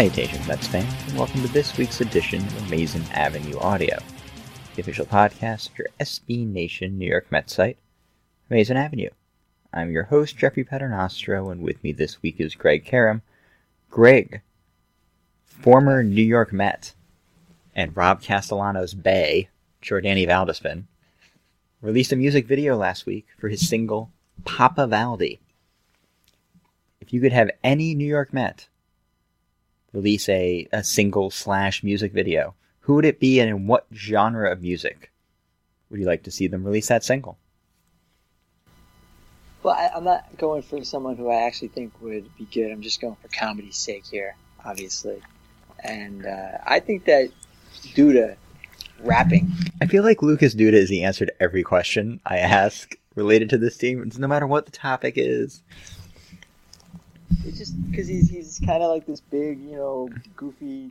Salutations, Mets fans, and welcome to this week's edition of Amazing Avenue Audio, the official podcast of your SB Nation New York Mets site, Amazing Avenue. I'm your host, Jeffrey Paternostro, and with me this week is Greg Karam. Greg, former New York Met, and Rob Castellano's Bay, Jordany Valdespin, released a music video last week for his single, Papa Valdi. If you could have any New York Met release a, a single slash music video, who would it be and in what genre of music would you like to see them release that single? Well, I, am not going for someone who I actually think would be good. I'm just going for comedy's sake here, obviously. And uh, I think that Duda rapping. I feel like Lucas Duda is the answer to every question I ask related to this team, no matter what the topic is. It's just because he's he's kind of like this big, you know, goofy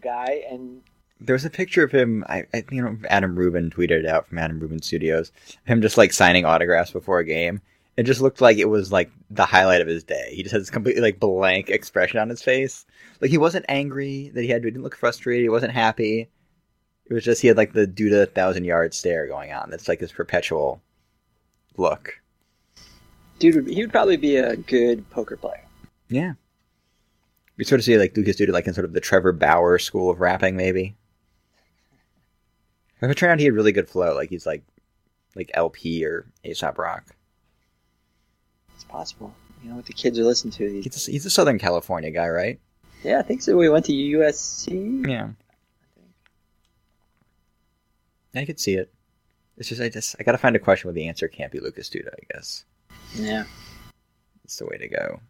guy, and there's a picture of him. I, I you know Adam Rubin tweeted it out from Adam Rubin Studios. Him just like signing autographs before a game. It just looked like it was like the highlight of his day. He just had this completely like blank expression on his face. Like he wasn't angry that he had to. He didn't look frustrated. He wasn't happy. It was just he had like the Duda thousand yard stare going on. That's like his perpetual look. Dude, he would probably be a good poker player. Yeah. We sort of see like Lucas Duda like in sort of the Trevor Bauer school of rapping, maybe. If it turned out he had really good flow, like he's like like LP or ASAP Rock. It's possible. You know what the kids are listening to. These he's a, he's a Southern California guy, right? Yeah, I think so. We went to USC. Yeah. I could see it. It's just I just I gotta find a question where the answer can't be Lucas Duda, I guess. Yeah. It's the way to go.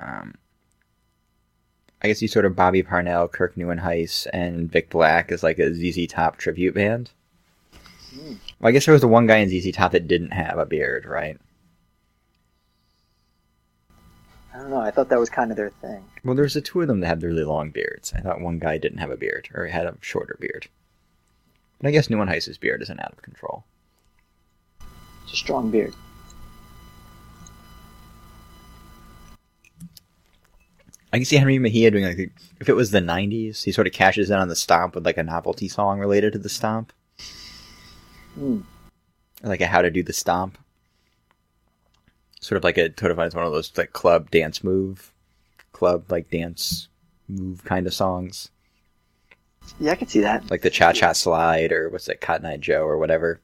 Um, I guess you sort of Bobby Parnell, Kirk Nieuwenhuis, and Vic Black as like a ZZ Top tribute band. Mm. Well, I guess there was the one guy in ZZ Top that didn't have a beard, right? I don't know. I thought that was kind of their thing. Well, there's the two of them that had really long beards. I thought one guy didn't have a beard, or he had a shorter beard. But I guess Nieuwenhuis's beard isn't out of control. It's a strong beard. I can see Jenrry Mejia doing like if it was the '90s, he sort of cashes in on the stomp with like a novelty song related to the stomp, mm. like a how to do the stomp, sort of like a sort of one of those like club dance move, club like dance move kind of songs. Yeah, I can see that. Like the Cha Cha Slide or what's that, Cotton Eye Joe or whatever.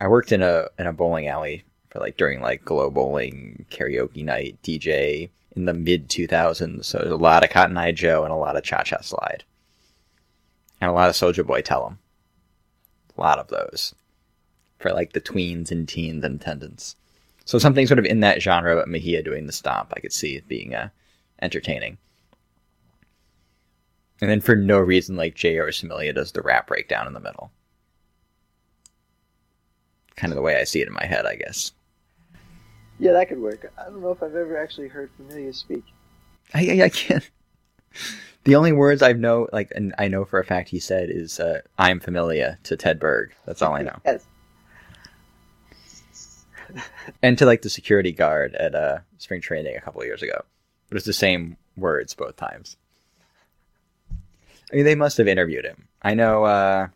I worked in a in a bowling alley for like during like glow bowling karaoke night DJ in the mid 2000s. So there's a lot of Cotton Eye Joe and a lot of Cha Cha Slide. And a lot of Soldier Boy Tell 'em. A lot of those. For like the tweens and teens and attendants. So something sort of in that genre, but Mejia doing the stomp, I could see it being uh, entertaining. And then for no reason, like Jeurys Familia does the rap breakdown in the middle. Kind of the way I see it in my head, I guess. Yeah, that could work. I don't know if I've ever actually heard Familia speak. I, I, I can't. The only words I know, like, and I know for a fact he said is uh, "I'm Familia" to Ted Berg. That's all I know. yes. and to like the security guard at uh, spring training a couple of years ago. It was the same words both times. I mean, they must have interviewed him. I know. Uh,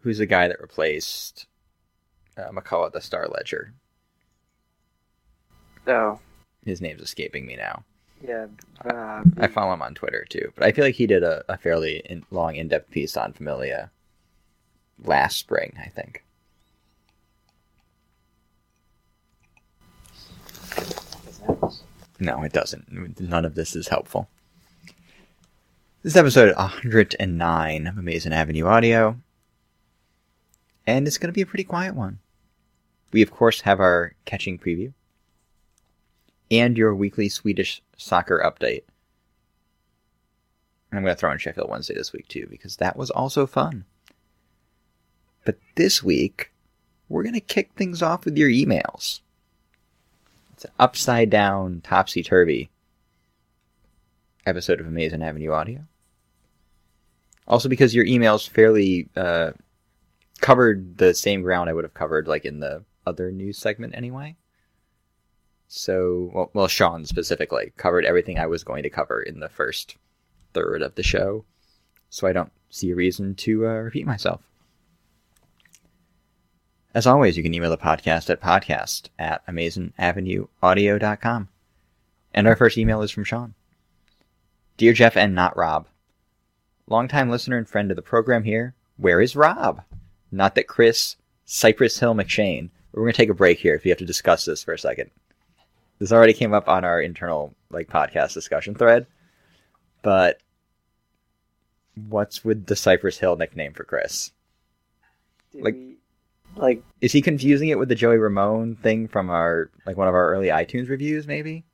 who's the guy that replaced uh, McCullough at the Star Ledger? Oh. His name's escaping me now. Yeah. Uh, I follow him on Twitter too, but I feel like he did a, a fairly in, long, in-depth piece on Familia last spring. I think. No, it doesn't. None of this is helpful. This is episode 109 of Amazing Avenue Audio, and it's going to be a pretty quiet one. We, of course, have our catching preview and your weekly Swedish soccer update. I'm going to throw in Sheffield Wednesday this week too, because that was also fun. But this week, we're going to kick things off with your emails. It's an upside down, topsy turvy episode of Amazing Avenue Audio. Also, because your emails fairly uh, covered the same ground I would have covered, like in the other news segment anyway. So, well, well, Sean specifically covered everything I was going to cover in the first third of the show. So I don't see a reason to uh, repeat myself. As always, you can email the podcast at podcast at amazingavenueaudio.com. And our first email is from Sean. Dear Jeff and not Rob, longtime listener and friend of the program here, where is Rob? Not that Chris, Cypress Hill McShane. We're going to take a break here if we have to discuss this for a second. This already came up on our internal like podcast discussion thread, but what's with the Cypress Hill nickname for Chris? Did Like- we, like Is he confusing it with the Joey Ramone thing from our like one of our early iTunes reviews? Maybe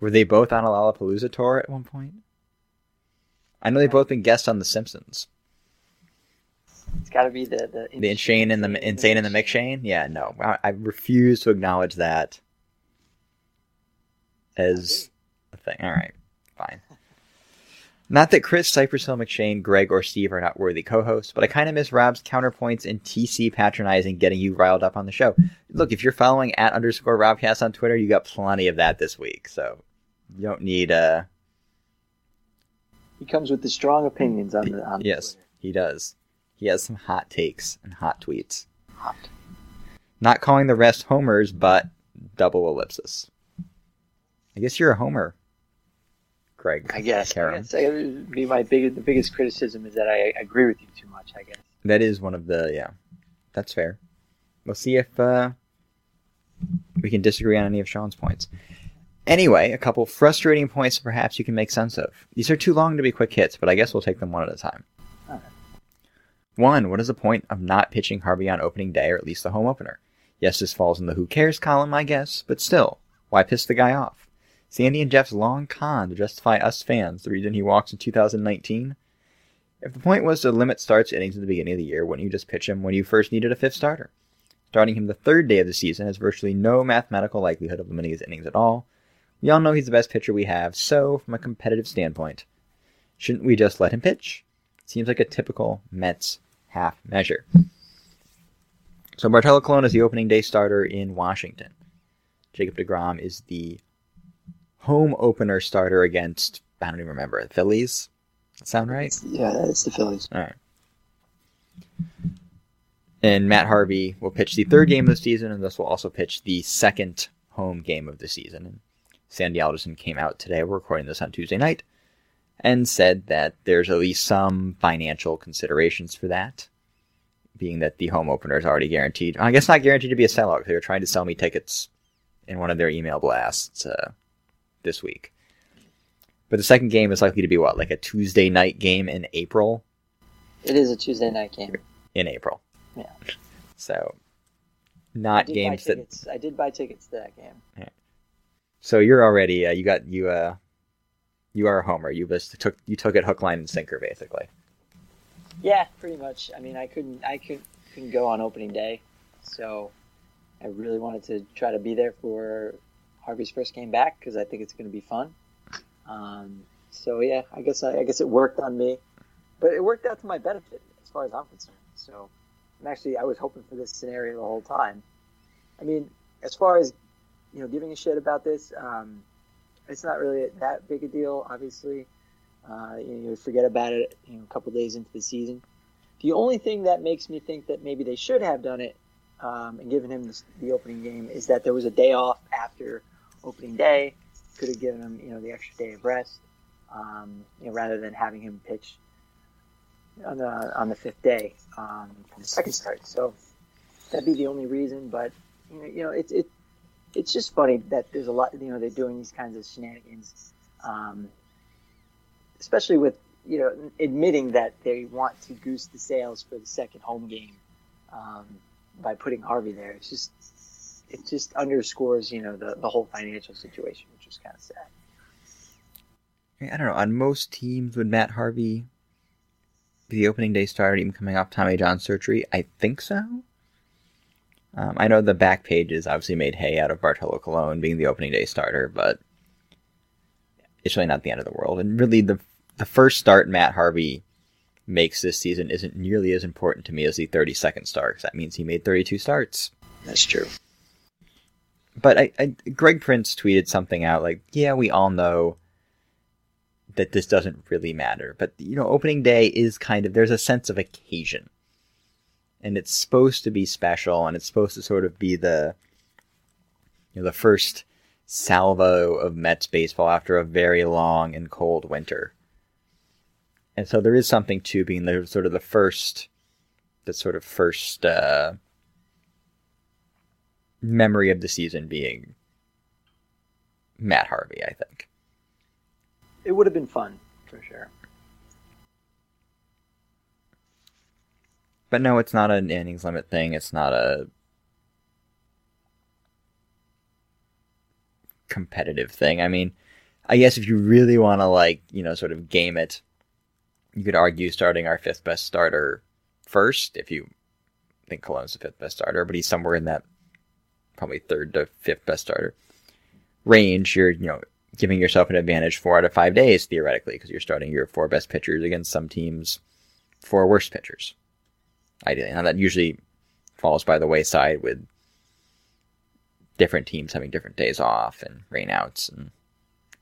were they both on a Lollapalooza tour at one point? I know they've both been guests on The Simpsons. it's got to be the the The insane and the insane and the McShane. Yeah, no, I, I refuse to acknowledge that as a thing. All right, fine. Not that Chris, Cypress Hill, McShane, Greg, or Steve are not worthy co-hosts, but I kind of miss Rob's counterpoints and TC patronizing, getting you riled up on the show. Look, if you're following at underscore Robcast on Twitter, you got plenty of that this week, so you don't need uh He comes with the strong opinions on the on yes, Twitter. he does. He has some hot takes and hot tweets. Hot. Not calling the rest homers, but double ellipsis. I guess you're a homer, Craig. I guess. I Karen. guess that would be my biggest. The biggest criticism is that I agree with you too much. I guess. That is one of the yeah. That's fair. We'll see if uh, we can disagree on any of Sean's points. Anyway, a couple frustrating points perhaps you can make sense of. These are too long to be quick hits, but I guess we'll take them one at a time. Alright. One, what is the point of not pitching Harvey on opening day or at least the home opener? Yes, this falls in the who cares column, I guess, but still, why piss the guy off? Sandy and Jeff's long con to justify us fans the reason he walks in 2019? If the point was to limit starts innings at the beginning of the year, wouldn't you just pitch him when you first needed a fifth starter? Starting him the third day of the season has virtually no mathematical likelihood of limiting his innings at all. We all know he's the best pitcher we have, so from a competitive standpoint, shouldn't we just let him pitch? Seems like a typical Mets half measure. So Bartolo Colon is the opening day starter in Washington. Jacob DeGrom is the home opener starter against I don't even remember the Phillies. Sound right? Yeah, it's the Phillies. All right. And Matt Harvey will pitch the third game of the season, and this will also pitch the second home game of the season. And Sandy Alderson came out today. We're recording this on Tuesday night, and said that there's at least some financial considerations for that, being that the home opener is already guaranteed. I guess not guaranteed to be a sellout. Because they were trying to sell me tickets in one of their email blasts uh, this week. But the second game is likely to be what, like a Tuesday night game in April? It is a Tuesday night game. in April. Yeah. So, not games that. I did buy tickets to that game. So you're already uh, you got you uh you are a homer. You just took you took it hook line and sinker basically. Yeah, pretty much. I mean, I couldn't, I couldn't, couldn't go on opening day, so I really wanted to try to be there for Harvey's first game back because I think it's going to be fun. Um, so yeah, I guess I, I guess it worked on me, but it worked out to my benefit as far as I'm concerned. So I'm actually I was hoping for this scenario the whole time. I mean, as far as you know, giving a shit about this, um, it's not really that big a deal. Obviously, uh, you, know, you forget about it you know, a couple days into the season. The only thing that makes me think that maybe they should have done it um, and given him the, the opening game is that there was a day off after opening day. Could have given him, you know, the extra day of rest, um, you know, rather than having him pitch on the on the fifth day um, for the second start. So that'd be the only reason. But you know, you know, it's it it's just funny that there's a lot. You know, they're doing these kinds of shenanigans, um, especially with you know admitting that they want to goose the sales for the second home game um, by putting Harvey there. It's just it just underscores you know the the whole financial situation, which was kind of sad. I don't know. On most teams, would Matt Harvey be the opening day starter, even coming off Tommy John surgery? I think so. Um, I know the back pages obviously made hay out of Bartolo Colon being the opening day starter, but it's really not the end of the world. And really, the the first start Matt Harvey makes this season isn't nearly as important to me as the 32nd start, because that means he made 32 starts. That's true. But I, I, Greg Prince tweeted something out like, yeah, we all know that this doesn't really matter, but you know, opening day is kind of there's a sense of occasion, and it's supposed to be special, and it's supposed to sort of be the you know the first salvo of Mets baseball after a very long and cold winter. And so there is something to being the sort of the first, the sort of first uh, memory of the season being Matt Harvey, I think. It would have been fun, for sure. But no, it's not an innings limit thing. It's not a competitive thing. I mean, I guess if you really want to, like, you know, sort of game it, you could argue starting our fifth best starter first if you think Colon's the fifth best starter, but he's somewhere in that probably third to fifth best starter range, you're you know giving yourself an advantage four out of five days theoretically because you're starting your four best pitchers against some teams' four worst pitchers. Ideally, now that usually falls by the wayside with different teams having different days off and rainouts and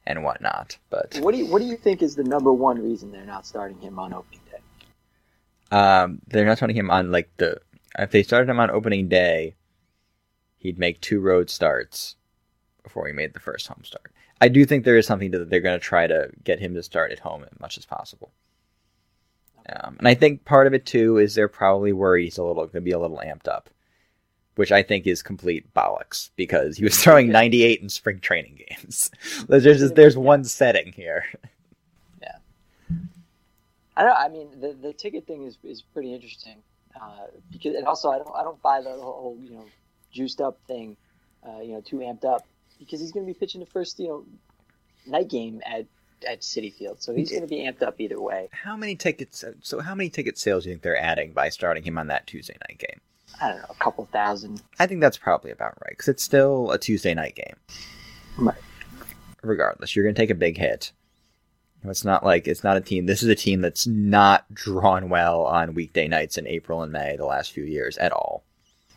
and whatnot. But what do you what do you think is the number one reason they're not starting him on opening day? Um, they're not starting him on like the if they started him on opening day, he'd make two road starts before he made the first home start. I do think there is something that they're going to try to get him to start at home as much as possible. Um, and I think part of it too is they're probably worried he's a little going to be a little amped up, which I think is complete bollocks because he was throwing 98 in spring training games. there's just there's one setting here. Yeah, I don't. I mean, the the ticket thing is is pretty interesting uh, because, and also I don't I don't buy the whole you know juiced up thing, uh, you know, too amped up because he's going to be pitching the first, you know, night game at at Citi Field, so he's going to be amped up either way. How many tickets? So how many ticket sales do you think they're adding by starting him on that Tuesday night game? I don't know, a couple thousand. I think that's probably about right because it's still a Tuesday night game. Right. Regardless, you're going to take a big hit. It's not like it's not a team. This is a team that's not drawn well on weekday nights in April and May the last few years at all.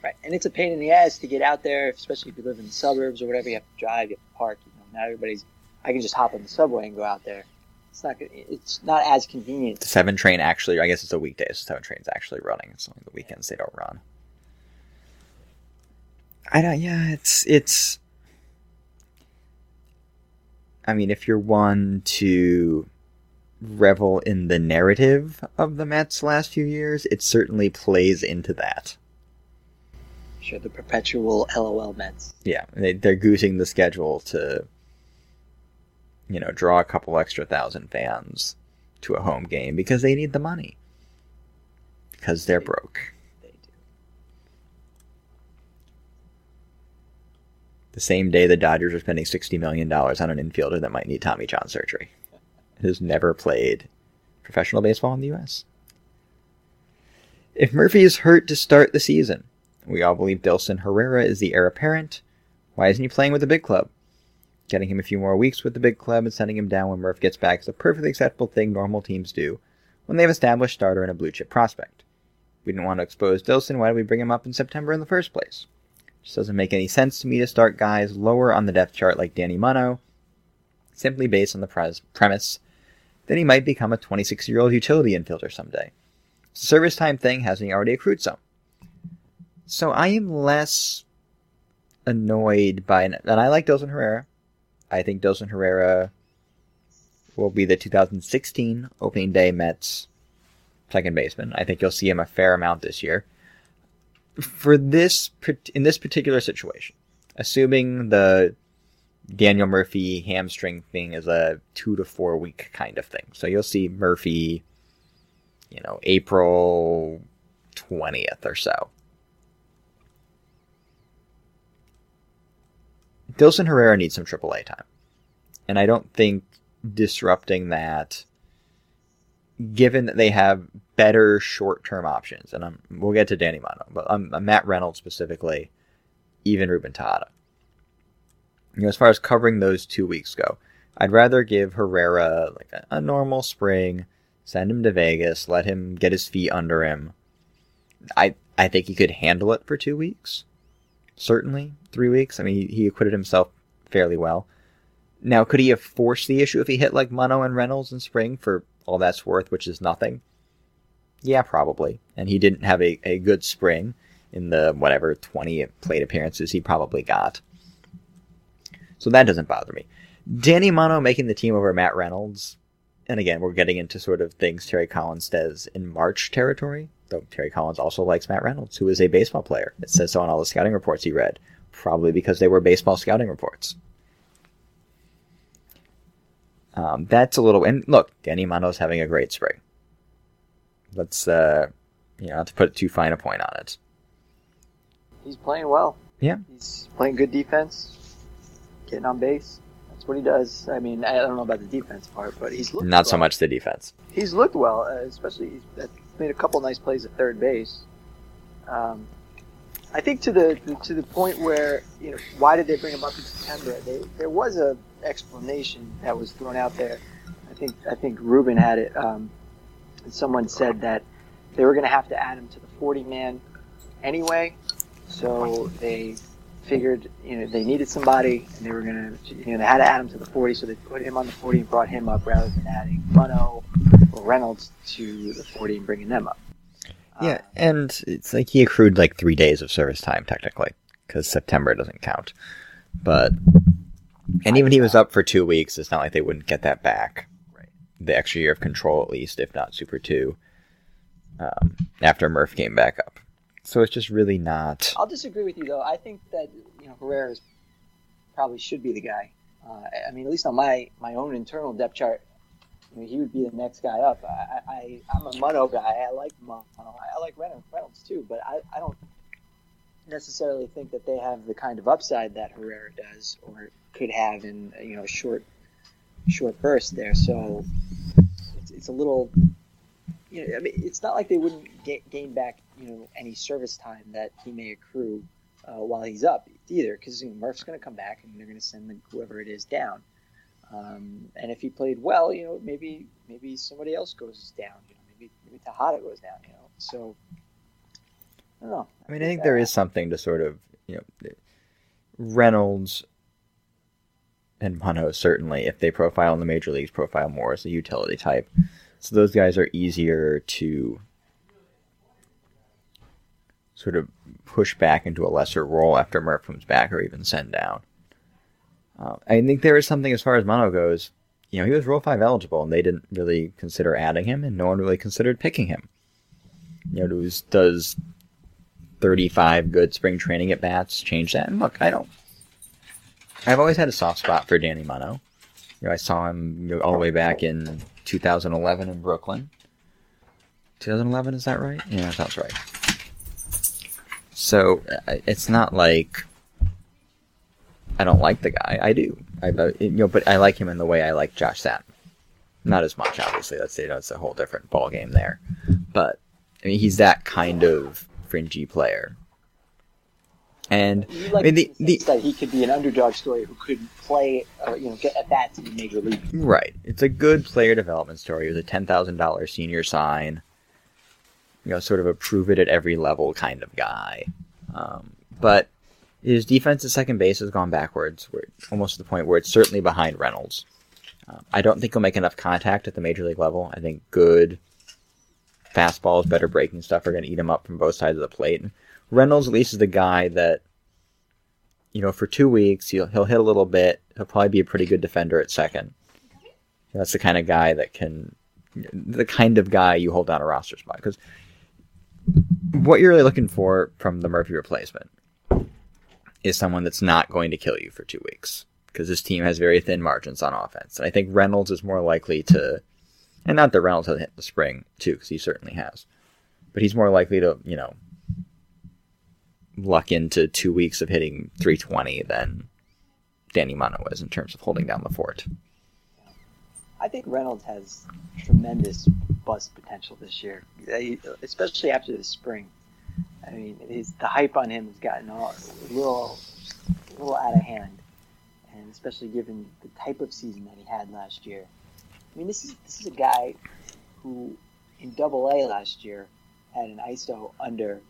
Right, and it's a pain in the ass to get out there, especially if you live in the suburbs or whatever. You have to drive, you have to park. You know, not everybody's. I can just hop on the subway and go out there. It's not. It's not as convenient. The seven train actually, I guess it's a weekday. So seven train's actually running. It's only the weekends they don't run. I don't. Yeah, it's it's. I mean, if you're one to revel in the narrative of the Mets last few years, it certainly plays into that. Sure, the perpetual LOL Mets. Yeah, they, they're goosing the schedule to, you know, draw a couple extra thousand fans to a home game because they need the money. Because they're They- broke. They do. The same day the Dodgers are spending $60 million on an infielder that might need Tommy John surgery. Who's never played professional baseball in the U.S. If Murphy is hurt to start the season, we all believe Dilson Herrera is the heir apparent. Why isn't he playing with the big club? Getting him a few more weeks with the big club and sending him down when Murph gets back is a perfectly acceptable thing normal teams do when they have established starter and a blue chip prospect. We didn't want to expose Dilson, why did we bring him up in September in the first place? Just doesn't make any sense to me to start guys lower on the depth chart like Danny Muno, simply based on the premise that he might become a 26 year old utility infielder someday. It's a service time thing, hasn't he already accrued some? So I am less annoyed by, and I like Dilson Herrera. I think Dilson Herrera will be the 2016 opening day Mets second baseman. I think you'll see him a fair amount this year. For this, in this particular situation, assuming the Daniel Murphy hamstring thing is a two to four week kind of thing, so you'll see Murphy, you know, April 20th or so. Dilson Herrera needs some AAA time. And I don't think disrupting that, given that they have better short term options, and I'm, we'll get to Danny Muno, but um, Matt Reynolds specifically, even Ruben Tejada. You know, as far as covering those two weeks go, I'd rather give Herrera like a, a normal spring, send him to Vegas, let him get his feet under him. I I think he could handle it for two weeks. certainly three weeks. I mean, he, he acquitted himself fairly well. Now, could he have forced the issue if he hit like Muno and Reynolds in spring for all that's worth, which is nothing? Yeah, probably. And he didn't have a, a good spring in the whatever 20 plate appearances he probably got. So that doesn't bother me. Danny Muno making the team over Matt Reynolds, and again, we're getting into sort of things Terry Collins does in March territory, though Terry Collins also likes Matt Reynolds, who is a baseball player. It says so on all the scouting reports he read, probably because they were baseball scouting reports. Um, that's a little, and look, Danny Muno's having a great spring. Let's, uh, you know, not to put too fine a point on it. He's playing well. Yeah. He's playing good defense, getting on base. That's what he does. I mean, I don't know about the defense part, but he's looked Not so much the defense. He's looked well, uh, especially he's made a couple nice plays at third base. Um, I think to the to the point where you know why did they bring him up in September? They, there was a explanation that was thrown out there. I think I think Ruben had it. Um, someone said that they were going to have to add him to the 40 man anyway, so they figured you know they needed somebody and they were going to you know they had to add him to the 40, so they put him on the 40 and brought him up rather than adding Muno or Reynolds to the 40 and bringing them up. Yeah, and it's like he accrued like three days of service time technically, because September doesn't count. But and even he was up for two weeks. It's not like they wouldn't get that back. Right. The extra year of control, at least, if not Super Two, um, after Murph came back up. So it's just really not. I'll disagree with you though. I think that you know Herrera is- probably should be the guy. Uh, I- I mean, at least on my my own internal depth chart, you know, he would be the next guy up. I, I I'm a Muno guy. I like Muno. I like Reynolds, too, but I, I don't necessarily think that they have the kind of upside that Herrera does or could have in you know a short short burst there. So it's, it's a little. You know, I mean, it's not like they wouldn't ga- gain back, you know, any service time that he may accrue uh, while he's up either, because you know, Murph's going to come back and they're going to send the, whoever it is down. Um, and if he played well, you know, maybe maybe somebody else goes down. You know, maybe maybe Tejada goes down. You know, so I don't know. I mean, I think there is something to sort of you know Reynolds and Muno certainly, if they profile in the major leagues, profile more as a utility type. So those guys are easier to sort of push back into a lesser role after Murph comes back, or even send down. Uh, I think there is something as far as Muno goes. You know, he was Rule Five eligible, and they didn't really consider adding him, and no one really considered picking him. You know, does does 35 good spring training at bats change that? And look, I don't. I've always had a soft spot for Danny Muno. You know, I saw him you know, all the way back in 2011 in Brooklyn. 2011, is that right? Yeah, that sounds right. So uh, it's not like I don't like the guy. I do. I uh, you know, but I like him in the way I like Josh Satin. Not as much, obviously. That's you know, it's a whole different ball game there. But I mean, he's that kind of fringy player. And like I mean, the- the, the- that he could be an underdog story who could play, uh, you know, get at bats in the major league. Right. It's a good player development story. It was a ten thousand dollar senior sign. You know, sort of a prove it at every level kind of guy. Um, but his defense at second base has gone backwards, almost to the point where it's certainly behind Reynolds. Um, I don't think he'll make enough contact at the major league level. I think good fastballs, better breaking stuff are going to eat him up from both sides of the plate. Reynolds at least is the guy that, you know, for two weeks he'll he'll hit a little bit. He'll probably be a pretty good defender at second. That's the kind of guy that can, the kind of guy you hold down a roster spot. Because what you're really looking for from the Murphy replacement is someone that's not going to kill you for two weeks. Because this team has very thin margins on offense. And I think Reynolds is more likely to, and not that Reynolds hasn't hit the spring, too, because he certainly has. But he's more likely to, you know, luck into two weeks of hitting 320 than Danny Muno is in terms of holding down the fort. I think Reynolds has tremendous bust potential this year, especially after the spring. I mean, his, the hype on him has gotten all, a little, a little out of hand, and especially given the type of season that he had last year. I mean, this is this is a guy who, in Double A last year, had an ISO under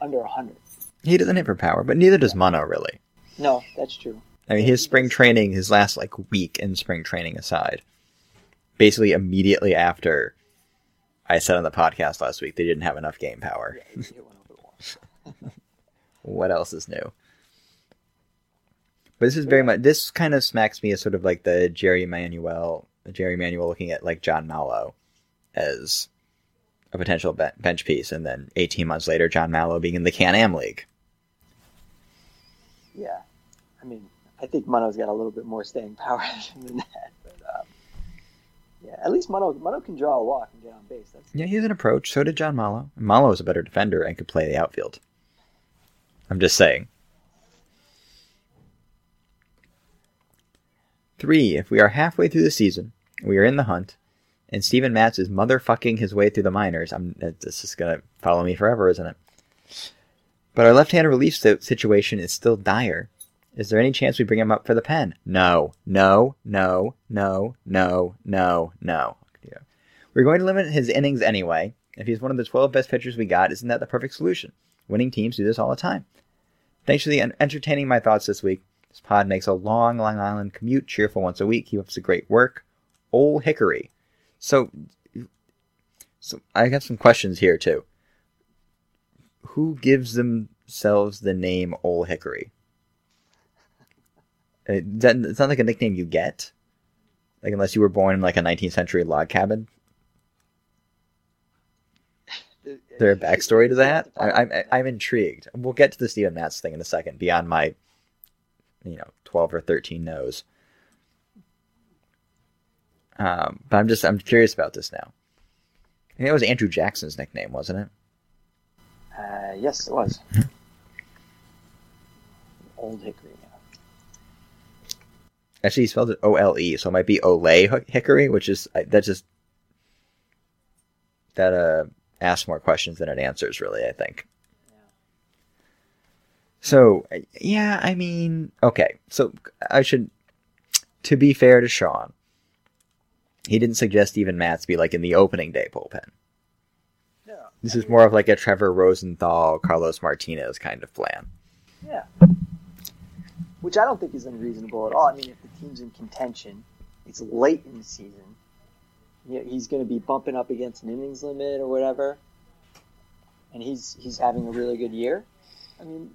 under 100. He doesn't hit for power, but neither does Muno really. No, that's true. I mean, his spring training, his last like week in spring training aside, basically immediately after I said on the podcast last week they didn't have enough game power. Yeah, he hit one over the wall. what else is new? But this is very much this kind of smacks me as sort of like the Jerry Manuel, Jerry Manuel looking at like John Malo as a potential bench piece, and then 18 months later, John Malo being in the Can Am League. Yeah, I mean, I think Muno's got a little bit more staying power than that. Yeah, at least Muno Muno can draw a walk and get on base. That's Yeah, he has an approach. So did John Malo. Malo is a better defender and could play the outfield. I'm just saying. Three, if we are halfway through the season, we are in the hunt, and Steven Matz is motherfucking his way through the minors, I'm this is gonna follow me forever, isn't it? But our left-hand relief situation is still dire. Is there any chance we bring him up for the pen? No, no, no, no, no, no, no. We're going to limit his innings anyway. If he's one of the 12 best pitchers we got, isn't that the perfect solution? Winning teams do this all the time. Thanks for the entertaining my thoughts this week. This pod makes a long Long Island commute cheerful once a week. Keep up the great work. Old Hickory. So, so I got some questions here too. Who gives themselves the name Old Hickory? That- It's not like a nickname you get. Like unless you were born in like a 19th century log cabin. Is there a backstory to that? I, I'm I'm intrigued. We'll get to the Steven Matz thing in a second. Beyond my, you know, 12 or 13 no's. Um, but I'm just I'm curious about this now. I think it was Andrew Jackson's nickname, wasn't it? Uh, yes, it was. Old Hickory. Actually, he spelled it O L E, so it might be Ole Hic- Hickory, which is that just that uh asks more questions than it answers. Really, I think. So yeah, I mean, okay. So I should, to be fair to Sean, he didn't suggest Steven Matz be like in the opening day bullpen. No. This is more of like a Trevor Rosenthal, Carlos Martinez kind of plan. Yeah. Which I don't think is unreasonable at all. I mean, if the team's in contention, it's late in the season. You know, he's going to be bumping up against an innings limit or whatever, and he's he's having a really good year. I mean,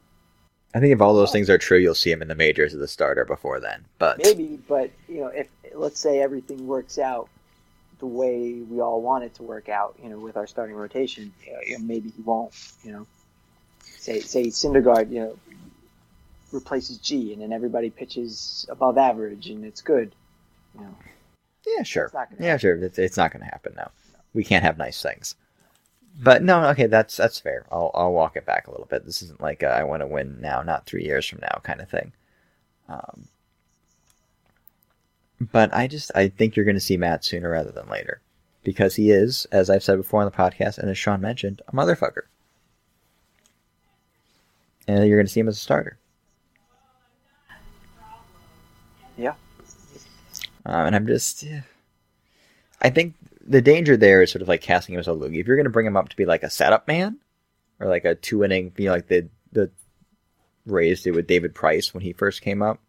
I think if all those things are true, you'll see him in the majors as a starter before then. But maybe, but you know, if let's say everything works out the way we all want it to work out, you know, with our starting rotation, you know, maybe he won't. You know, say say Syndergaard, you know, replaces Gee, and then everybody pitches above average, and it's good. You know, Yeah, sure. It's not gonna Yeah, sure. It's, it's not going to happen now. We can't have nice things. But no, okay, that's that's fair. I'll I'll walk it back a little bit. This isn't like a, I want to win now, not three years from now kind of thing. Um, but I just I think you're going to see Matt sooner rather than later, because he is, as I've said before on the podcast, and as Sean mentioned, a motherfucker. And you're going to see him as a starter. Yeah, Um, and I'm just, yeah. I think the danger there is sort of like casting him as a loogie. If you're going to bring him up to be like a setup man, or like a two inning, you know, like the the Rays did with David Price when he first came up,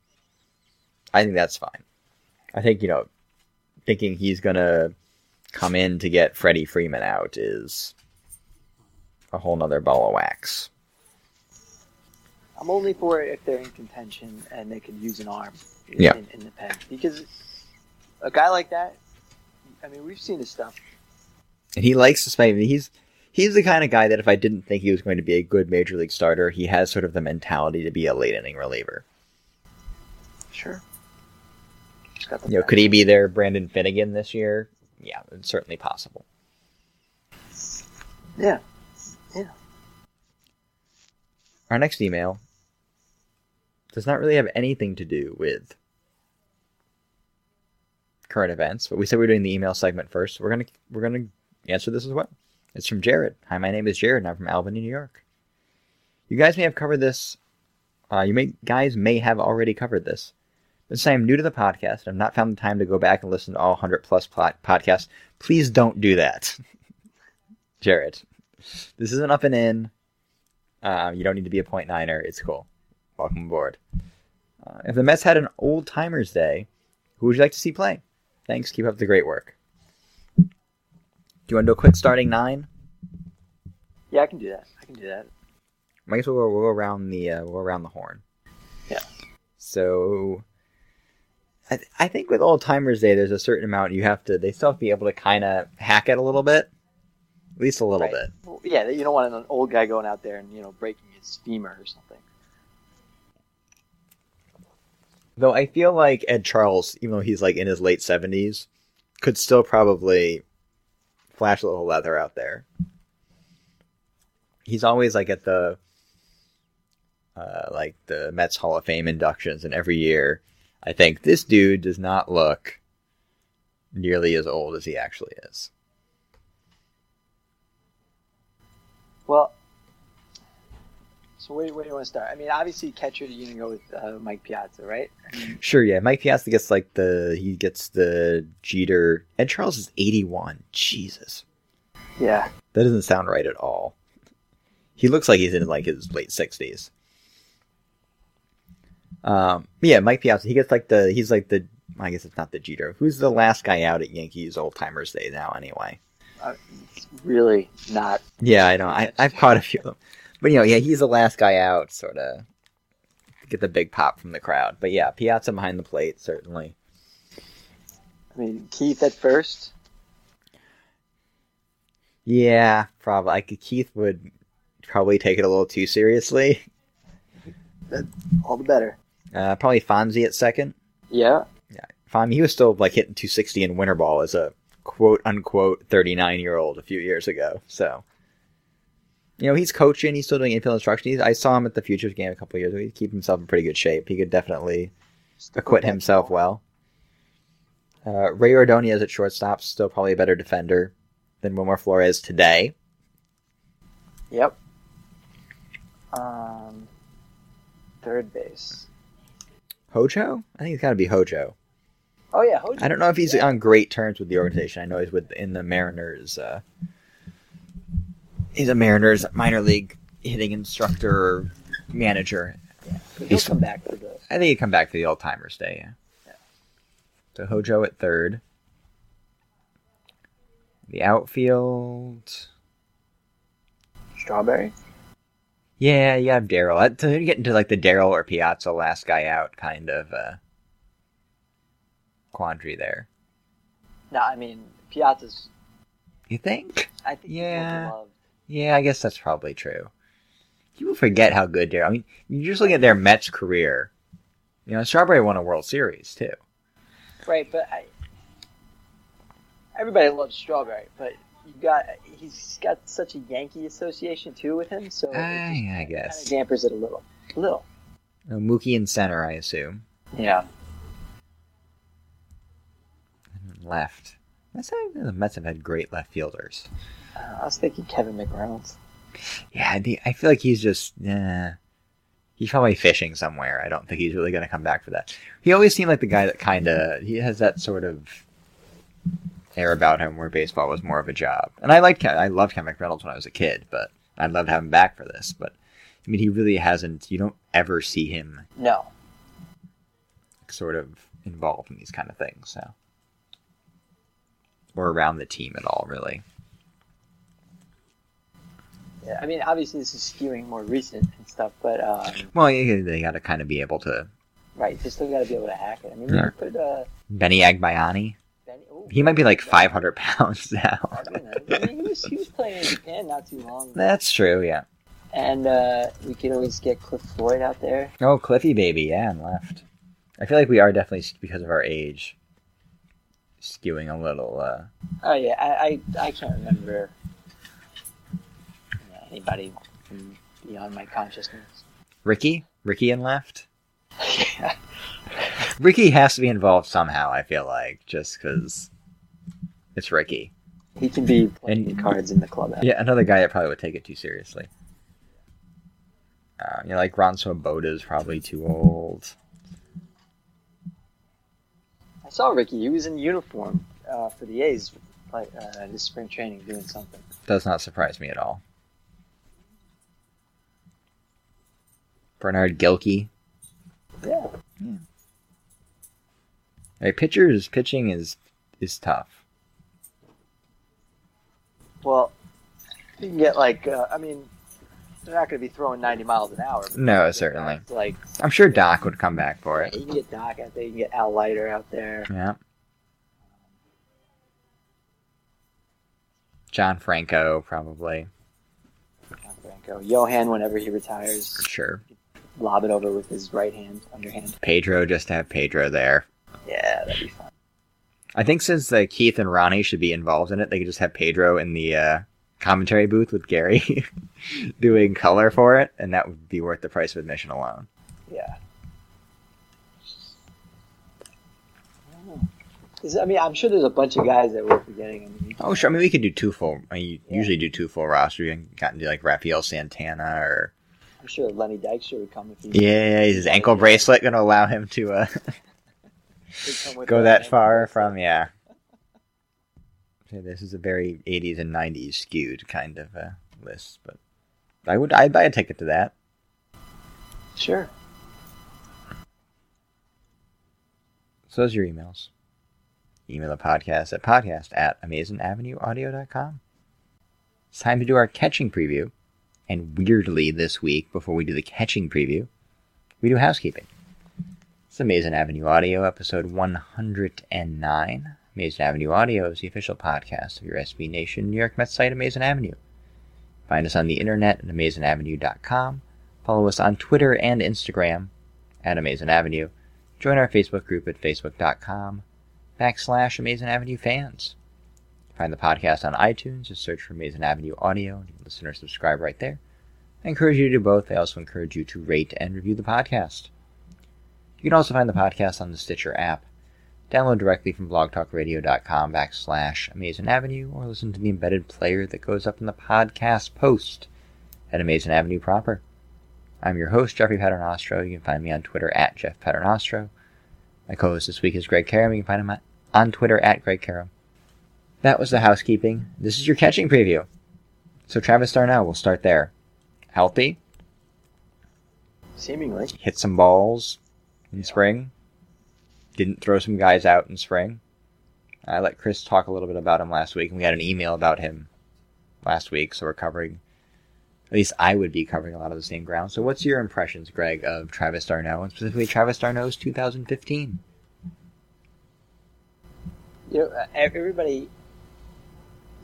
I think that's fine. I think you know, thinking he's going to come in to get Freddie Freeman out is a whole nother ball of wax. I'm only for it if they're in contention and they can use an arm Yeah. in, in the pen because a guy like that. I mean, we've seen his stuff. And he likes to play. He's he's the kind of guy that if I didn't think he was going to be a good major league starter, he has sort of the mentality to be a late inning reliever. Sure. You know, could he be their Brandon Finnegan this year? Yeah, it's certainly possible. Yeah. Yeah. Our next email does not really have anything to do with current events, but we said we are doing the email segment first. We're gonna we're gonna answer this as well. It's from Jared. Hi, my name is Jared, and I'm from Albany, New York. You guys may have covered this. Uh, you may guys may have already covered this. Since I am new to the podcast, I've not found the time to go back and listen to all 100 plus plot podcasts. Please don't do that, Jared. This isn't up and in. Uh, you don't need to be a point niner. It's cool. Welcome aboard. Uh, if the Mets had an old timers day, who would you like to see play? Thanks. Keep up the great work. Do you want to do a quick starting nine? Yeah, I can do that. I can do that. Might as we'll go, we'll go around the uh, we'll go around the horn. Yeah. So, I th- I think with old timers day, there's a certain amount you have to. They still have to be able to kind of hack it a little bit, at least a little Right. bit. Well, yeah, you don't want an old guy going out there and you know breaking his femur or something. Though I feel like Ed Charles, even though he's like in his late seventies, could still probably flash a little leather out there. He's always like at the uh, like the Mets Hall of Fame inductions, and every year, I think this dude does not look nearly as old as he actually is. Well, so where, where do you want to start? I mean, obviously, catcher, you're gonna go with uh, Mike Piazza, right? I mean, Sure, yeah. Mike Piazza gets like the he gets the Jeter. Ed Charles is eighty one. Jesus. yeah, That doesn't sound right at all. He looks like he's in like his late sixties. Um, yeah, Mike Piazza. He gets like the he's like the I guess it's not the Jeter. Who's the last guy out at Yankees Old Timers Day now? Anyway. uh, it's really not. Yeah, I know. I I've caught a few of them, but you know, yeah, he's the last guy out, sort of get the big pop from the crowd. But yeah, Piazza behind the plate certainly. I mean, Keith at first. Yeah, probably. Could, Keith would probably take it a little too seriously. All the better. Uh, probably Fonzie at second. Yeah, Fine, he was still like hitting 260 in winter ball as a quote unquote 39 year old a few years ago. So, you know, he's coaching. He's still doing infield instruction. He's, I saw him at the Futures game a couple years ago. He keep himself in pretty good shape. He could definitely acquit himself well. Uh, Rey Ordonez at shortstop, still probably a better defender than Wilmer Flores today. Yep. Um, third base. Hojo? I think it's got to be Hojo. Oh yeah, Hojo. I don't know if he's Yeah. on great terms with the organization. I know he's with in the Mariners. Uh, he's a Mariners minor league hitting instructor or manager. Yeah, but he'll he's- come back for the. I think he'd come back for the old timers day. Yeah. Yeah. So Hojo at third. The outfield. Strawberry. Yeah, you have Darryl. That- you get into like the Darryl or Piazza last guy out kind of uh, quandary there. No, I mean Piazza's. You think? I think Yeah. he's loved. Yeah, I guess that's probably true. People forget how good Darryl. I mean, you're just looking at their Mets career. You know, Strawberry won a World Series too. Right, but I, everybody loves Strawberry, but you got he's got such a Yankee association too with him, so Ah, I kinda guess. dampers it a little, a little. Uh, Mookie in center, I assume. Yeah, Left. Mets have, the Mets have had great left fielders. I was thinking Kevin McReynolds. Yeah, I I feel like he's just. Eh, he's probably fishing somewhere. I don't think he's really going to come back for that. He always seemed like the guy that kind of he has that sort of air about him where baseball was more of a job. And I liked I loved Kevin McReynolds when I was a kid, but I'd love to have him back for this. But I mean, he really hasn't. You don't ever see him No, sort of involved in these kind of things. So. Or around the team at all, really. Yeah, I mean obviously this is skewing more recent and stuff, but um, Well, yeah, they got to kind of be able to. right, they still got to be able to hack it. I mean, Yeah. could. put uh, Benny Agbayani. Benny, ooh, He might be like 500 pounds now. I don't know. I mean, he was he was playing in Japan not too long, ago. That's true, yeah. and uh, we could always get Cliff Floyd out there. Oh, Cliffy baby, yeah, and left. I feel like we are definitely because of our age skewing a little. uh Oh yeah, I I, I can't remember you anybody from beyond my consciousness. Ricky, Ricky and left. yeah. Ricky has to be involved somehow. I feel like just because it's Ricky. he can be playing And- cards in the clubhouse. Yeah, another guy that probably would take it too seriously. Uh, you know, like Ron Swoboda is probably too old. I saw Ricky. He was in uniform uh, for the A's, like uh, this spring training, doing something. Does not surprise me at all. Bernard Gilkey. Yeah. Right, pitchers pitching is is tough. Well, you can get like, uh, I mean, they're not going to be throwing 90 miles an hour. No, certainly. Like, I'm sure Doc would come back for it. you can get Doc out there, you can get Al Leiter out there. Yeah. John Franco, probably. John Franco. Johan, whenever he retires, For sure. Lob it over with his right hand, underhand. Pedro, just to have Pedro there. Yeah, that'd be fun. I think since uh, Keith and Ronnie should be involved in it, they could just have Pedro in the uh, commentary booth with Gary doing color for it, and that would be worth the price of admission alone. Yeah. I don't know. 'Cause, I mean, I'm sure there's a bunch of guys that we're forgetting. I mean, Oh, sure. I mean, we could do two full. I mean, you Yeah. usually do two full roster. You can gotten to like Rafael Santana or I'm sure Lenny Dykstra would come if he yeah, is his ankle bracelet going to allow him to uh, would come with go that far from yeah. So this is a very 80s and 90s skewed kind of uh, list, but I would I'd buy a ticket to that. Sure. So those are your emails. Email the podcast at podcast at amazingavenueaudio.com. It's time to do our catching preview. And weirdly, this week, before we do the catching preview, we do housekeeping. It's Amazing Avenue Audio, episode 109. Amazing Avenue Audio is the official podcast of your SB Nation New York Mets site, Amazing Avenue. Find us on the internet at amazingavenue.com. Follow us on Twitter and Instagram at Amazing Avenue. Join our Facebook group at facebook.com backslash Amazing Avenue fans. Find the podcast on iTunes. Just search for Amazing Avenue Audio. and You can listen or subscribe right there. I encourage you to do both. I also encourage you to rate and review the podcast. You can also find the podcast on the Stitcher app. Download directly from blogtalkradio.com backslash Amazing Avenue or listen to the embedded player that goes up in the podcast post at Amazing Avenue proper. I'm your host, Jeffrey Paternostro. You can find me on Twitter at Jeff Paternostro. My co-host this week is Greg Karam. You can find him on Twitter at Greg Karam. That was the housekeeping. This is your catching preview. So Travis d'Arnaud, we'll start there. Healthy, Seemingly. hit some balls in spring. Didn't throw some guys out in spring. I let Chris talk a little bit about him last week, and we had an email about him last week, so we're covering. At least I would be covering a lot of the same ground. So, what's your impressions, Greg, of Travis d'Arnaud, and specifically Travis d'Arnaud's 2015? You know, everybody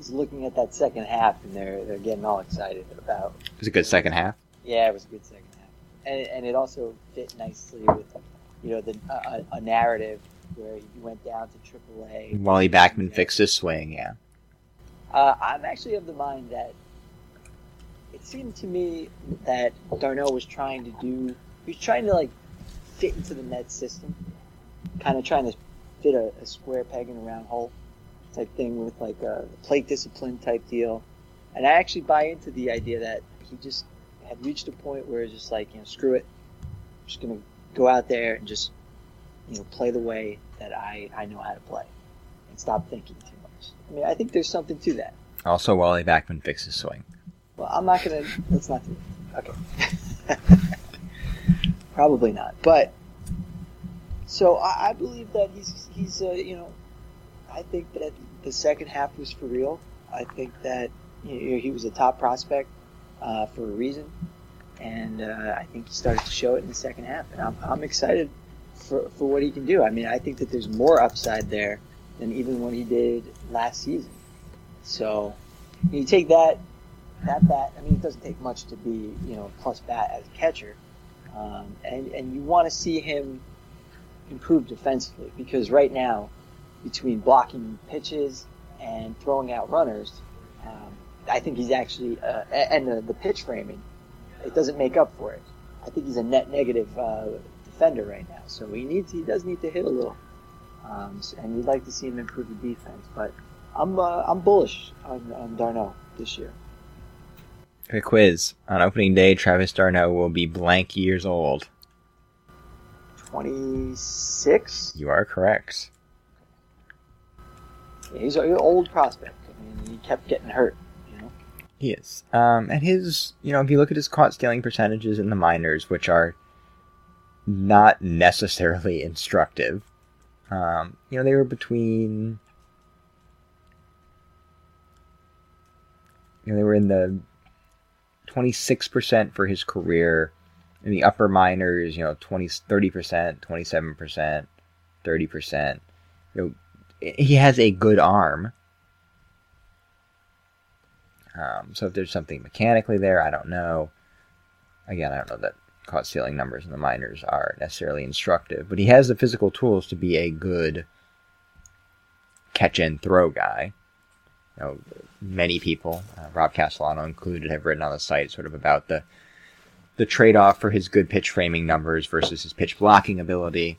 is looking at that second half and they're they're getting all excited about. It was a good second half. Yeah, it was a good second half, and and it also fit nicely with you know the uh, a, a narrative where he went down to AAA. Wally Backman fixed his swing, yeah. Uh, I'm actually of the mind that it seemed to me that d'Arnaud was trying to do. He was trying to like fit into the Mets system, kind of trying to fit a, a square peg in a round hole type thing with like a plate discipline type deal. And I actually buy into the idea that he just had reached a point where it's just like you know screw it, I'm just gonna go out there and just you know play the way that I I know how to play and stop thinking too much. I mean, I think there's something to that. Also, Wally Backman fixes swing. Well, I'm not gonna. Let's not do it. Okay. Probably not. But so I, I believe that he's he's uh, you know I think that the second half was for real. I think that you know, he was a top prospect uh, for a reason, and uh, I think he started to show it in the second half. And I'm I'm excited for for what he can do. I mean, I think that there's more upside there than even what he did last season. So you take that that bat. I mean, it doesn't take much to be you know plus bat as a catcher, um, and and you want to see him improve defensively because right now, between blocking pitches and throwing out runners, um, I think he's actually uh, and the, the pitch framing, it doesn't make up for it. I think he's a net negative uh, defender right now, so he needs he does need to hit a little, um, and you'd like to see him improve the defense. But I'm uh, I'm bullish on, on d'Arnaud this year. Quick quiz. On opening day, Travis d'Arnaud will be blank years old. 26. You are correct. He's an old prospect. I mean, he kept getting hurt. You know, He is. Um, and his, you know, if you look at his caught stealing percentages in the minors, which are not necessarily instructive, um, you know, they were between, you know, they were in the 26% for his career. In the upper minors, you know, 20, 30%, 27%, 30%. You know, he has a good arm. Um, so if there's something mechanically there, I don't know. Again, I don't know that caught stealing numbers in the minors are necessarily instructive, but he has the physical tools to be a good catch and throw guy. You know, many people, uh, Rob Castellano included, have written on the site sort of about the the trade off for his good pitch framing numbers versus his pitch blocking ability.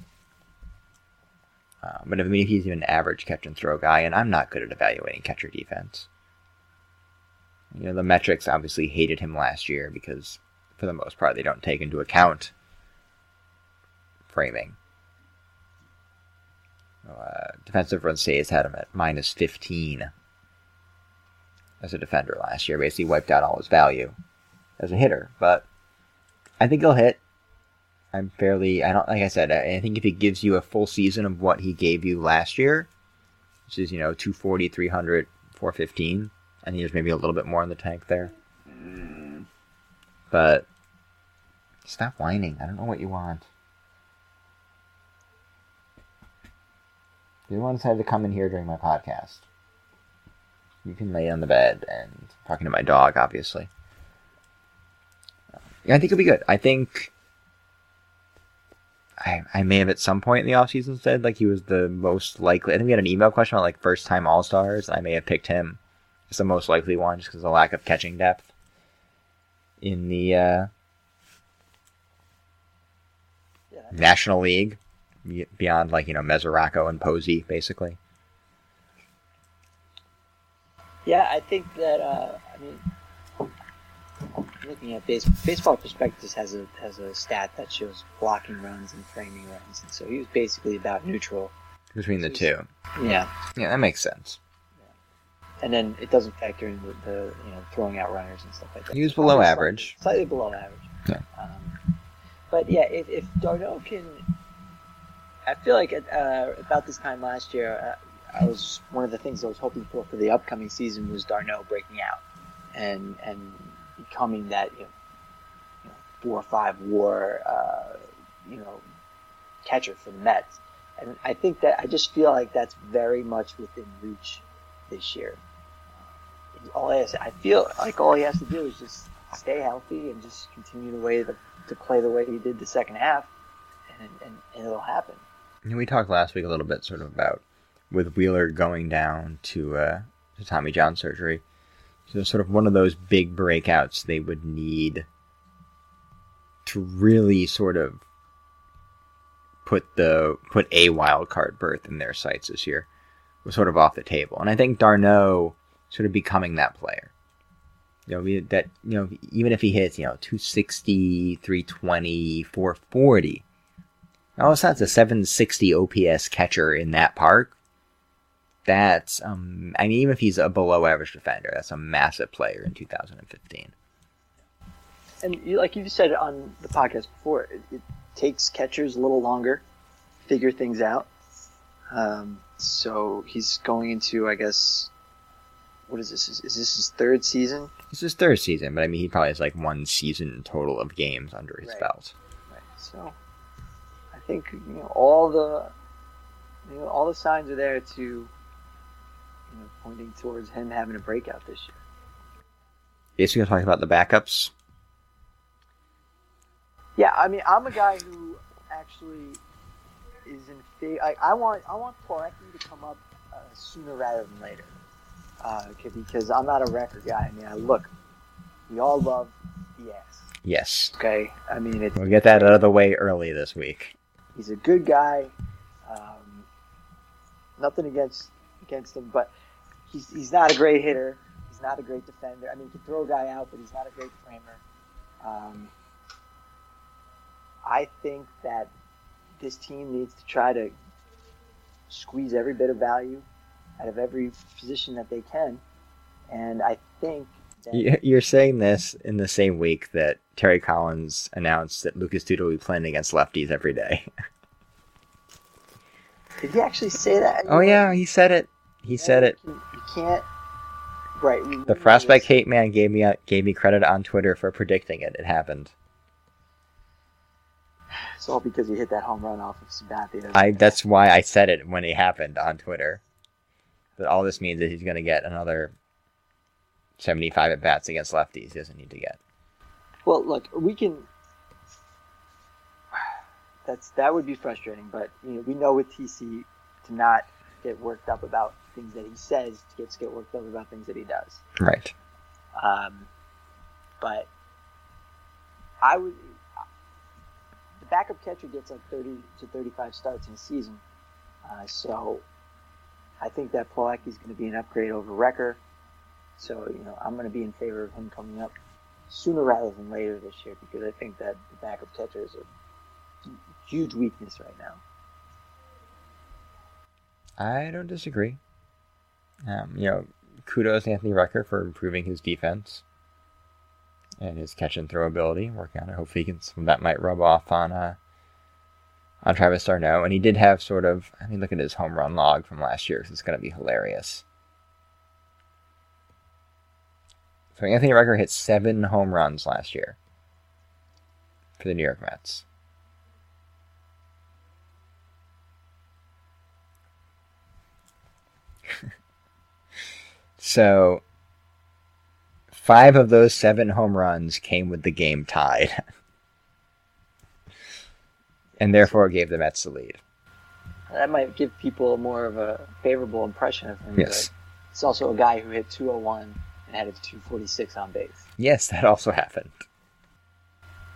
Uh, but I mean, he's an average catch and throw guy, and I'm not good at evaluating catcher defense. You know, the metrics obviously hated him last year because, for the most part, they don't take into account framing. Uh, defensive run saves had him at minus 15 as a defender last year. Basically, wiped out all his value as a hitter. But I think he'll hit. I'm fairly. I don't like I said. I think if he gives you a full season of what he gave you last year, which is you know 240, 300, 415, I think there's maybe a little bit more in the tank there. But stop whining. I don't know what you want. You want decided to come in here during my podcast. You can lay on the bed and talking to my dog, obviously. Yeah, I think it'll be good. I think I, I may have at some point in the offseason said like he was the most likely. I think we had an email question about like first time All Stars. I may have picked him as the most likely one just because of the lack of catching depth in the uh, Yeah, National League beyond like you know Mesoraco and Posey basically. Yeah, I think that. Uh, I mean, looking at base, baseball prospectus has a has a stat that shows blocking runs and framing runs, and so he was basically about neutral. between the two. Yeah, Yeah, that makes sense. and then it doesn't factor in the, the you know throwing out runners and stuff like that. He was below Slightly- average. slightly below average. Yeah. Um, but yeah, if, if d'Arnaud can, I feel like at, uh, about this time last year, uh, I was one of the things I was hoping for for the upcoming season was d'Arnaud breaking out and and becoming that you know, four or five WAR uh, you know catcher for the Mets. And I think that I just feel like that's very much within reach this year. All he has, I feel like all he has to do is just stay healthy and just continue the way the, to play the way he did the second half, and, and, and it'll happen. And we talked last week a little bit sort of about with Wheeler going down to uh, to Tommy John surgery. So sort of one of those big breakouts they would need to really sort of put the put a wild card berth in their sights this year was sort of off the table. And I think d'Arnaud sort of becoming that player. You know, that you know, even if he hits, you know, 260, 320, 440, all of a sudden it's a 760 OPS catcher in that park. That's, um, I mean, even if he's a below average defender, that's a massive player in 2015. And you, like you said on the podcast before, it, it takes catchers a little longer to figure things out. Um, so he's going into, I guess, what is this? Is, is this his third season? It's his third season, but I mean, he probably has like one season total of games under his Right. belt. Right. So I think you know all the you know all the signs are there to you know pointing towards him having a breakout this year. Basically, gonna talk about the backups. Yeah, I mean, I'm a guy who actually is in favor. I, I want I want Plawecki to come up uh, sooner rather than later, uh, because I'm not a Recker guy. I mean, I look, we all love the ass. Yes. Okay, I mean, it's, We'll get that out of the way early this week. he's a good guy. Um, nothing against against him, but he's he's not a great hitter. He's not a great defender. I mean, he can throw a guy out, but he's not a great framer. Um, I think that this team needs to try to squeeze every bit of value out of every position that they can, and I think You- You're saying this in the same week that Terry Collins announced that Lucas Duda will be playing against lefties every day. Did he actually say that? oh yeah, he said it. He said it. Can't. Right. we- The prospect hate man gave me gave me credit on Twitter for predicting it. It happened. It's all because he hit that home run off of Sabathia. I that's why I said it when it happened on Twitter. But all this means is he's going to get another 75 at bats against lefties. He doesn't need to get. Well, look, we can. That's that would be frustrating, but you know we know with TC to not get worked up about things that he says, to get to get worked up about things that he does. Right. Um, but I would. The backup catcher gets like 30 to 35 starts in a season, uh, so I think that Plawecki is going to be an upgrade over Recker. So you know I'm going to be in favor of him coming up sooner rather than later this year because I think that the backup catcher is a huge weakness right now. I don't disagree. Um, you know, kudos to Anthony Recker for improving his defense and his catch and throw ability. Working on it. Hopefully, he can, some that might rub off on uh, on Travis d'Arnaud. And he did have sort of. I mean, look at his home run log from last year. it's going to be hilarious. So Anthony Recker hit seven home runs last year for the New York Mets. So, five of those seven home runs came with the game tied. and therefore gave the Mets the lead. That might give people more of a favorable impression of him. Yes. It's also a guy who hit 201 and had a 246 on base. Yes, that also happened.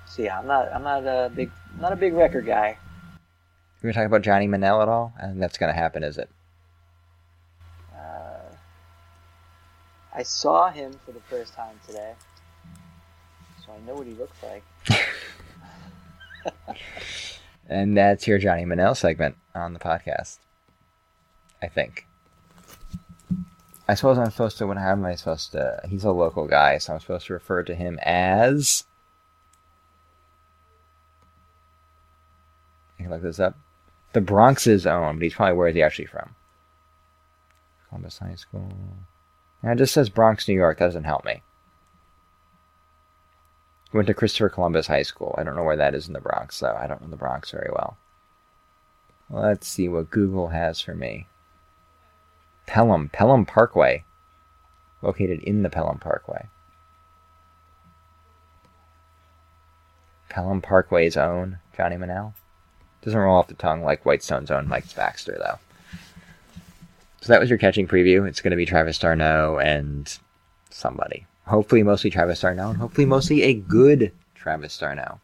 So yeah, I'm not I'm not a big not a big Recker guy. We gonna talk about Johnny Monell at all? I think that's gonna happen, is it? Uh, I saw him for the first time today, so I know what he looks like. And that's your Johnny Monell segment on the podcast. I think. I suppose I'm supposed to. When how am I supposed to? He's a local guy, so I'm supposed to refer to him as. I can look this up. The Bronx's own, but he's probably where is he actually from? Columbus High School. Yeah, it just says Bronx, New York. That doesn't help me. Went to Christopher Columbus High School. I don't know where that is in the Bronx, though. I don't know the Bronx very well. Let's see what Google has for me. Pelham, Pelham Parkway. Located in the Pelham Parkway. Pelham Parkway's own Johnny Monell. Doesn't roll off the tongue like Whitestone's own Mike Baxter, though. So that was your catching preview. It's going to be Travis d'Arnaud and somebody. Hopefully, mostly Travis d'Arnaud, and hopefully, mostly a good Travis d'Arnaud.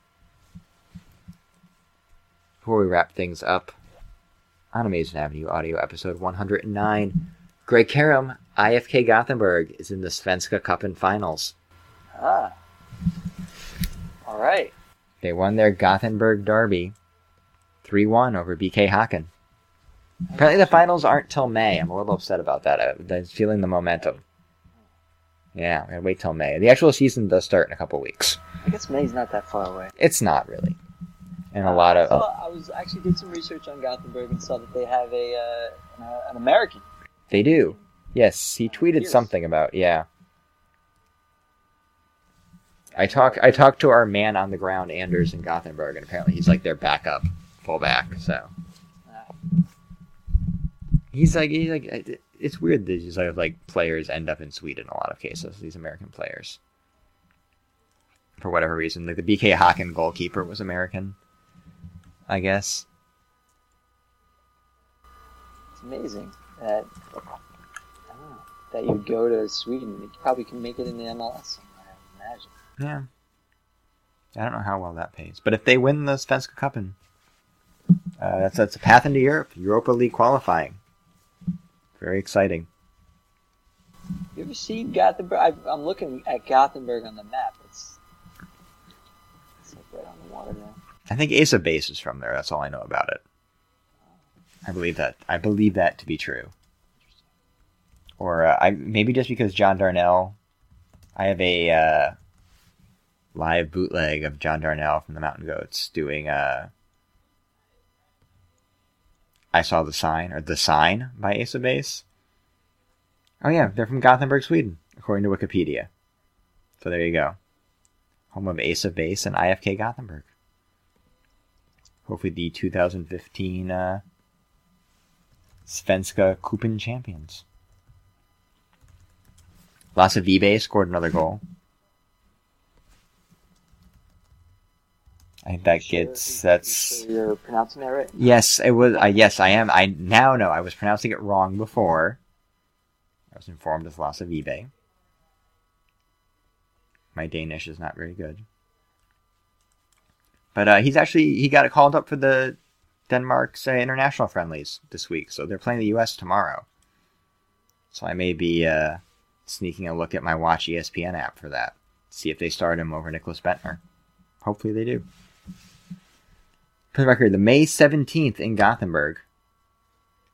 Before we wrap things up on Amazing Avenue Audio episode 109, Greg Karam, IFK Gothenburg, is in the Svenska Cupen finals. Ah, all right. They won their Gothenburg derby 3 1 over BK Häcken. Apparently, the finals aren't till May. I'm a little upset about that. I- I'm feeling the momentum. Yeah, I'm gonna wait till May. The actual season does start in a couple weeks. I guess May's not that far away. It's not really. And a lot I of. saw- I was actually did some research on Gothenburg and saw that they have a uh, an, an American. They do. Yes, he tweeted Pierce. something about yeah. I talk I talked to our man on the ground, Anders in Gothenburg, and apparently he's like their backup fullback. So. He's like he's like it's weird that these like, like players end up in Sweden in a lot of cases. These American players, for whatever reason, like the BK Häcken goalkeeper was American, I guess. It's amazing that know, that you go to Sweden. You probably can make it in the MLS. I imagine. Yeah. I don't know how well that pays, but if they win the Svenska Cup, uh, that's that's a path into Europe, Europa League qualifying. Very exciting. You ever seen Gothenburg? I, I'm looking at Gothenburg on the map. It's it's like right on the water there. I think Ace of Base is from there. That's all I know about it. I believe that. I believe that to be true. Or uh, I maybe just because John Darnielle I have a uh, live bootleg of John Darnielle from the Mountain Goats doing uh, I Saw the Sign, or The Sign by Ace of Base. Oh yeah, they're from Gothenburg, Sweden, according to Wikipedia. So there you go. Home of Ace of Base and IFK Gothenburg. Hopefully the 2015 uh, Svenska Cupen champions. Lasse Vibe scored another goal. I think that Sure, gets that's you sure you're pronouncing that right. yes. It was. Uh, yes, I am. I now know. I was pronouncing it wrong before. I was informed of the loss of eBay. My Danish is not very good, but uh, he's actually he got called up for the Denmark's uh, international friendlies this week. So they're playing the U.S. tomorrow. So I may be uh, sneaking a look at my Watch ESPN app for that. See if they start him over Nicklas Bendtner. Hopefully they do. For the record, the May 17th in Gothenburg,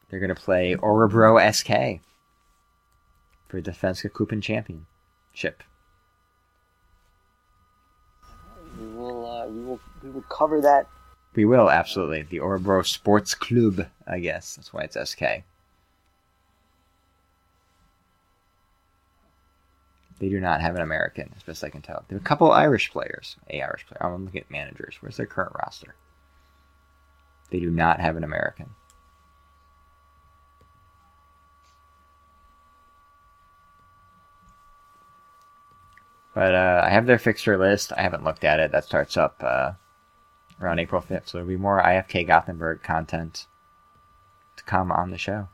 they're going to play Orebro SK for the Svenska Cupen Championship. We will. Uh, we will. We will cover that. We will, absolutely. The Orebro Sports Club, I guess. That's why it's SK. They do not have an American, as best I can tell. There are a couple Irish players. A Irish player. I'm looking at managers. Where's their current roster? They do not have an American. But uh, I have their fixture list. I haven't looked at it. That starts up uh, around April 5th. So there'll be more IFK Gothenburg content to come on the show.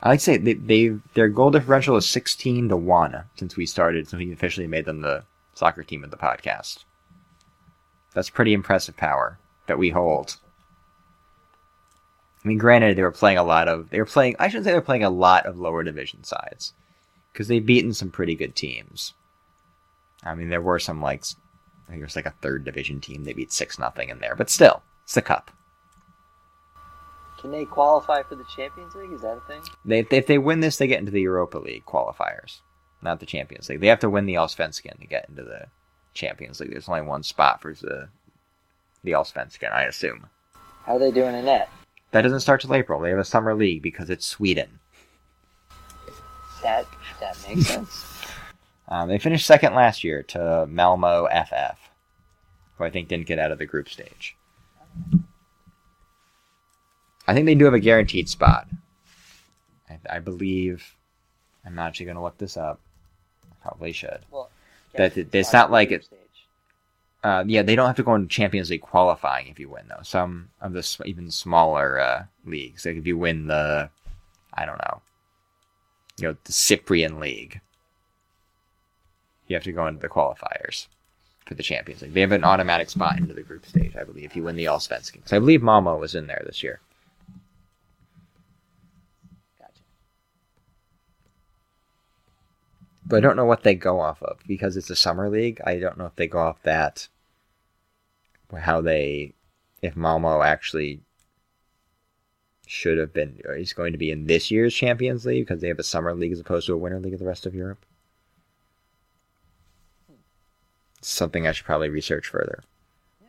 I like to say they, they their goal differential is 16 to 1 since we started, since we officially made them the soccer team of the podcast. That's pretty impressive power that we hold. I mean, granted, they were playing a lot of. They were playing. I shouldn't say they're playing a lot of lower division sides, because they've beaten some pretty good teams. I mean, there were some like, I think there was like a third division team they beat six nothing in there, but still, it's the cup. Can they qualify for the Champions League? Is that a thing? They, if they win this, they get into the Europa League qualifiers, not the Champions League. They have to win the Allsvenskan to get into the Champions League. There's only one spot for the the Allsvenskan, I assume. How are they doing in that? That doesn't start till April. They have a summer league because it's Sweden. That that makes sense. Um, they finished second last year to Malmo FF, who I think didn't get out of the group stage. I think they do have a guaranteed spot. I, I believe. I'm not actually going to look this up. I probably should. Well, That- yeah, it's not like it-. Uh, yeah, they don't have to go into Champions League qualifying if you win, though. Some of the even smaller uh, leagues, like if you win the, I don't know, you know, the Cyprian League, you have to go into the qualifiers for the Champions League. They have an automatic spot into the group stage, I believe, if you win the Allsvenskan. So I believe Malmo was in there this year. But I don't know what they go off of because it's a summer league. I don't know if they go off that, how they, if Malmo actually should have been, or is going to be in this year's Champions League because they have a summer league as opposed to a winter league of the rest of Europe. Something I should probably research further. Yeah.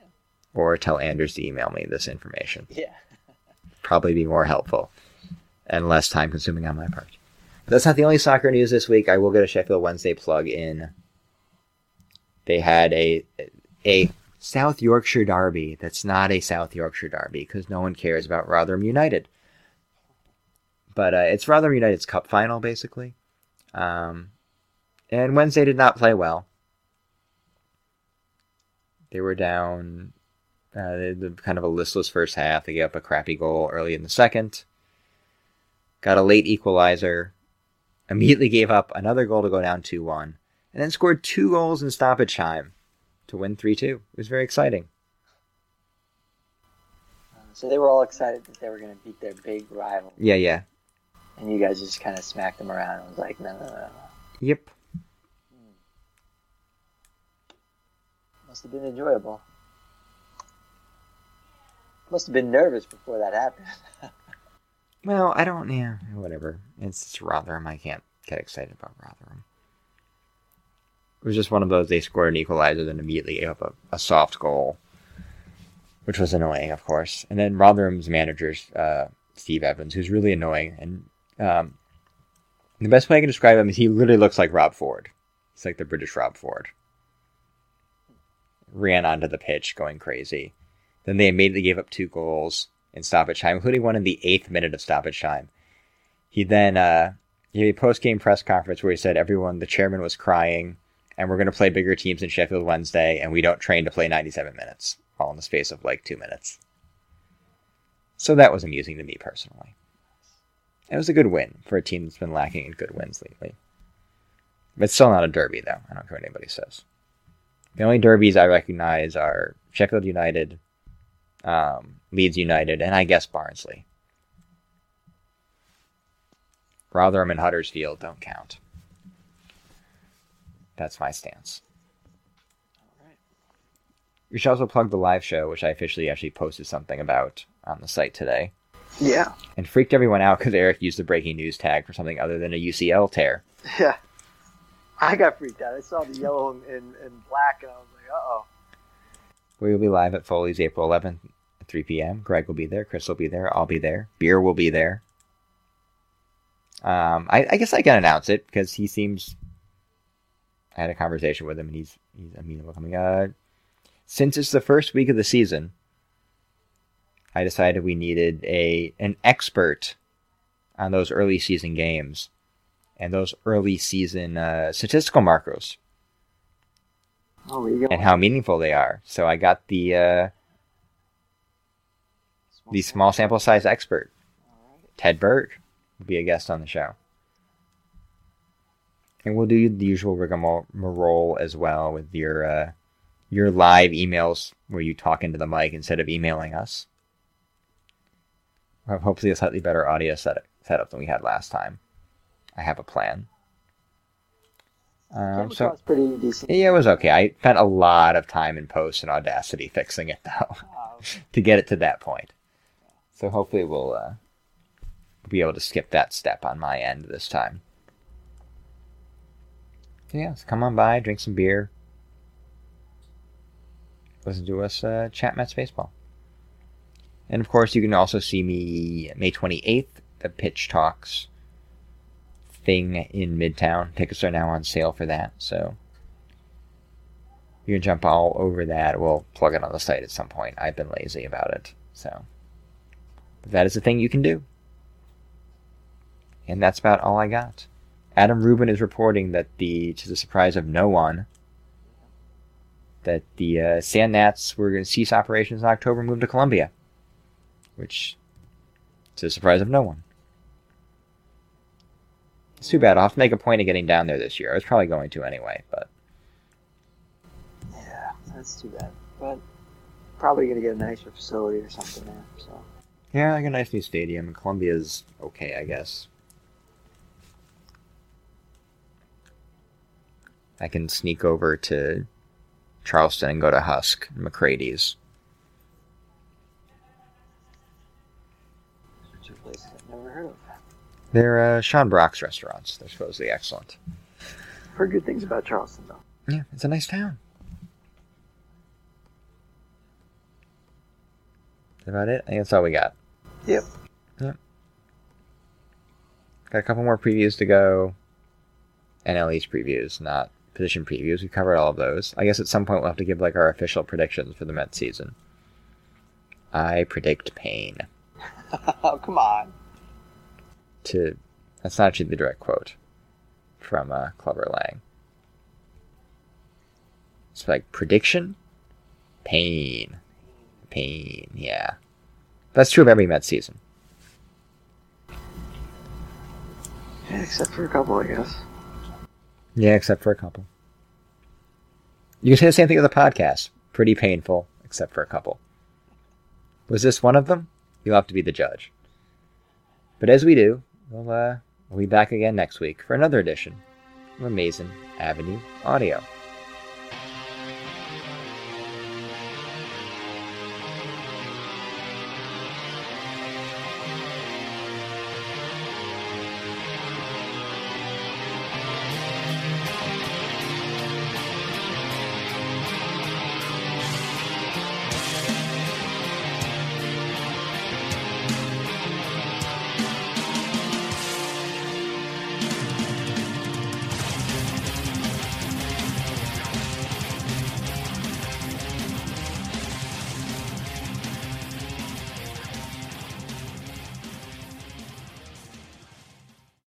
Or tell Anders to email me this information. Yeah. Probably be more helpful and less time consuming on my part. That's not the only soccer news this week. I will get a Sheffield Wednesday plug in. They had a a South Yorkshire derby that's not a South Yorkshire derby because no one cares about Rotherham United. But uh, it's Rotherham United's cup final, basically. Um, and Wednesday did not play well. They were down uh, they had kind of a listless first half. They gave up a crappy goal early in the second. Got a late equalizer. Immediately gave up another goal to go down 2 1. And then scored two goals in stoppage time to win 3 2. It was very exciting. Uh, so they were all excited that they were going to beat their big rival, Yeah, yeah. and you guys just kind of smacked them around and was like, no, no, no, no. Yep. Hmm. Must have been enjoyable. Must have been nervous before that happened. Well, I don't. Yeah, whatever. It's, it's Rotherham. I can't get excited about Rotherham. It was just one of those they scored an equalizer, then immediately gave up a, a soft goal, which was annoying, of course. And then Rotherham's manager, uh, Steve Evans, who's really annoying. And um, the best way I can describe him is he literally looks like Rob Ford. He's like the British Rob Ford. Ran onto the pitch going crazy. Then they immediately gave up two goals in stoppage time, including one in the eighth minute of stoppage time. He then uh, he had a post game press conference where he said everyone, the chairman was crying, and we're going to play bigger teams in Sheffield Wednesday, and we don't train to play 97 minutes, all in the space of like two minutes. So that was amusing to me personally. It was a good win for a team that's been lacking in good wins lately. But it's still not a derby, though. I don't care what anybody says. The only derbies I recognize are Sheffield United, um, Leeds United, and I guess Barnsley. Rotherham and Huddersfield don't count. That's my stance. We should also plug the live show, which I officially actually posted something about on the site today. Yeah. And freaked everyone out because Eric used the breaking news tag for something other than a UCL tear. Yeah. I got freaked out. I saw the yellow and, and, and black, and I was like, uh oh. We will be live at Foley's April 11th at 3 p.m. Greg will be there. Chris will be there. I'll be there. Beer will be there. Um, I, I guess I can announce it because he seems. I had a conversation with him, and he's he's amenable coming. Uh, since it's the first week of the season, I decided we needed a an expert on those early season games and those early season uh, statistical markers Oh, and how meaningful they are. So I got the uh, the small sample size expert, Ted Berg, will be a guest on the show. And we'll do the usual rigmarole as well with your uh, your live emails where you talk into the mic instead of emailing us. We'll have hopefully a slightly better audio setup setup than we had last time. I have a plan. Um, so pretty decent. yeah, it was okay. I spent a lot of time in post and Audacity fixing it though to get it to that point. So hopefully we'll uh, be able to skip that step on my end this time. So yeah, so come on by, drink some beer, listen to us uh, chat Mets baseball. And of course, you can also see me May 28th, the Pitch Talks thing in Midtown. Tickets are now on sale for that, so you can jump all over that. We'll plug it on the site at some point. I've been lazy about it, so that is a thing you can do. And that's about all I got. Adam Rubin is reporting that the, to the surprise of no one, that the uh, Sand Gnats were going to cease operations in October and move to Columbia, which, to the surprise of no one. It's too bad. I'll have to make a point of getting down there this year. I was probably going to anyway, but yeah, that's too bad. But probably gonna get a nicer facility or something there. So yeah, like a nice new stadium. and Columbia's okay, I guess. I can sneak over to Charleston and go to Husk, and McCrady's. two places I've never heard of. They're uh, Sean Brock's restaurants. They're supposedly excellent. Heard good things about Charleston though. Yeah, it's a nice town. That's about it. I think that's all we got. Yep. Yep. Got a couple more previews to go. NL East previews, not position previews. We've covered all of those. I guess at some point we'll have to give like our official predictions for the Mets season. I predict pain. oh come on. To that's not actually the direct quote from uh, Clubber Lang. It's like prediction, pain, pain. Yeah, that's true of every Mets season. Yeah, except for a couple, I guess. Yeah, except for a couple. You can say the same thing with the podcast. Pretty painful, except for a couple. Was this one of them? You'll have to be the judge. But as we do, we'll uh, we'll be back again next week for another edition of Amazing Avenue Audio.